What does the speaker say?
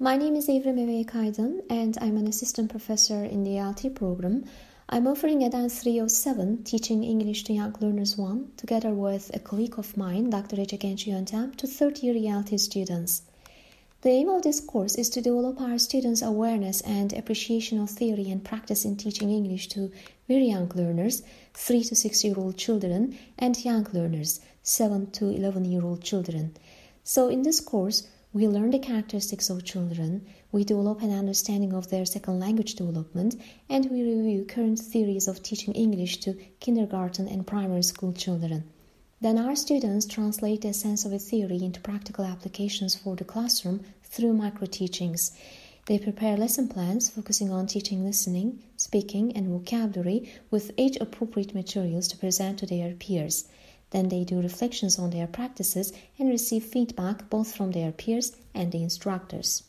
My name is Evrim Eveyik-Aydın and I'm an assistant professor in the ELT program. I'm offering EDEN 307, Teaching English to Young Learners 1, together with a colleague of mine, Dr. Ece Genç Yöntem, to third-year ELT students. The aim of this course is to develop our students' awareness and appreciation of theory and practice in teaching English to very young learners, 3 to 6 year old children, and young learners, 7 to 11 year old children. So, in this course, we learn the characteristics of children, we develop an understanding of their second language development, and we review current theories of teaching English to kindergarten and primary school children. Then our students translate the sense of a theory into practical applications for the classroom through micro teachings. They prepare lesson plans focusing on teaching listening, speaking, and vocabulary with age appropriate materials to present to their peers. Then they do reflections on their practices and receive feedback both from their peers and the instructors.